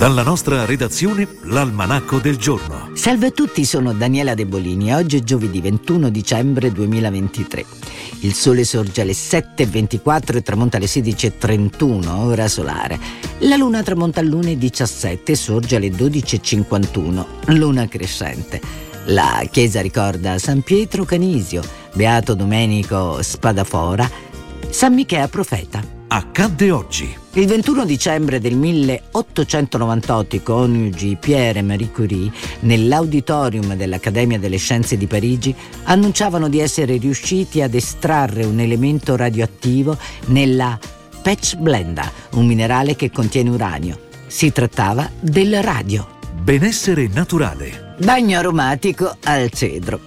Dalla nostra redazione, l'almanacco del giorno. Salve a tutti, sono Daniela De Bolini e oggi è giovedì 21 dicembre 2023. Il sole sorge alle 7.24 e tramonta alle 16.31, ora solare. La luna tramonta alle 1.17 e sorge alle 12.51, luna crescente. La chiesa ricorda San Pietro Canisio, Beato Domenico Spadafora, San Michea Profeta. Accadde oggi. Il 21 dicembre del 1898 i coniugi Pierre e Marie Curie, nell'auditorium dell'Accademia delle Scienze di Parigi, annunciavano di essere riusciti ad estrarre un elemento radioattivo nella Patch Blenda, un minerale che contiene uranio. Si trattava del radio. Benessere naturale. Bagno aromatico al cedro.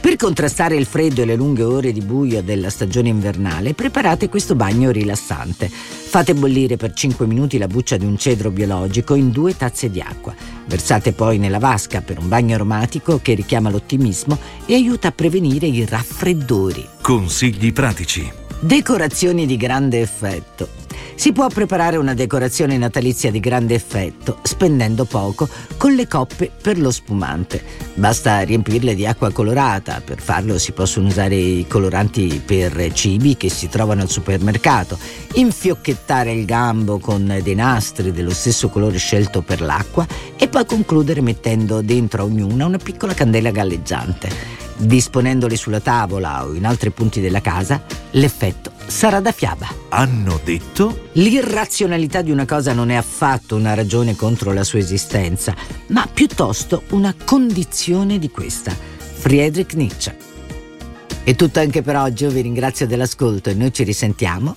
Per contrastare il freddo e le lunghe ore di buio della stagione invernale, preparate questo bagno rilassante. Fate bollire per 5 minuti la buccia di un cedro biologico in due tazze di acqua. Versate poi nella vasca per un bagno aromatico che richiama l'ottimismo e aiuta a prevenire i raffreddori. Consigli pratici. Decorazioni di grande effetto. Si può preparare una decorazione natalizia di grande effetto, spendendo poco, con le coppe per lo spumante. Basta riempirle di acqua colorata, per farlo si possono usare i coloranti per cibi che si trovano al supermercato, infiocchettare il gambo con dei nastri dello stesso colore scelto per l'acqua e poi concludere mettendo dentro a ognuna una piccola candela galleggiante. Disponendoli sulla tavola o in altri punti della casa, l'effetto sarà da fiaba. Hanno detto L'irrazionalità di una cosa non è affatto una ragione contro la sua esistenza, ma piuttosto una condizione di questa. Friedrich Nietzsche. È tutto anche per oggi, io vi ringrazio dell'ascolto e noi ci risentiamo